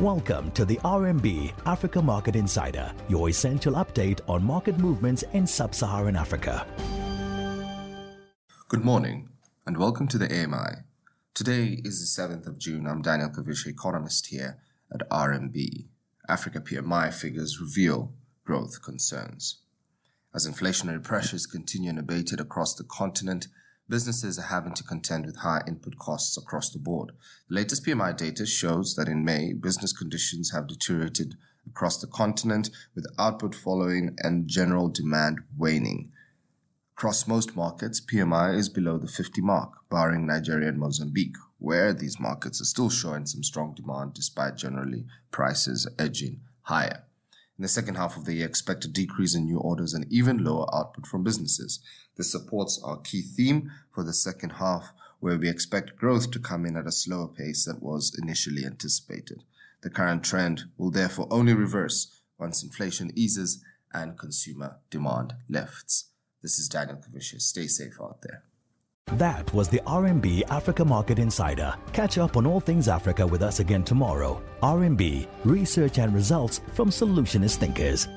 Welcome to the RMB Africa Market Insider, your essential update on market movements in sub Saharan Africa. Good morning and welcome to the AMI. Today is the 7th of June. I'm Daniel Kavishe, economist here at RMB. Africa PMI figures reveal growth concerns. As inflationary pressures continue unabated across the continent, businesses are having to contend with high input costs across the board. The latest PMI data shows that in May, business conditions have deteriorated across the continent, with output following and general demand waning. Across most markets, PMI is below the 50 mark, barring Nigeria and Mozambique, where these markets are still showing some strong demand despite generally prices edging higher. In the second half of the year, expect a decrease in new orders and even lower output from businesses. This supports our key theme for the second half, where we expect growth to come in at a slower pace than was initially anticipated. The current trend will therefore only reverse once inflation eases and consumer demand lifts. This is Daniel Kavishe. Stay safe out there. That was the RMB Africa Market Insider. Catch up on all things Africa with us again tomorrow. RMB, research and results from solutionist thinkers.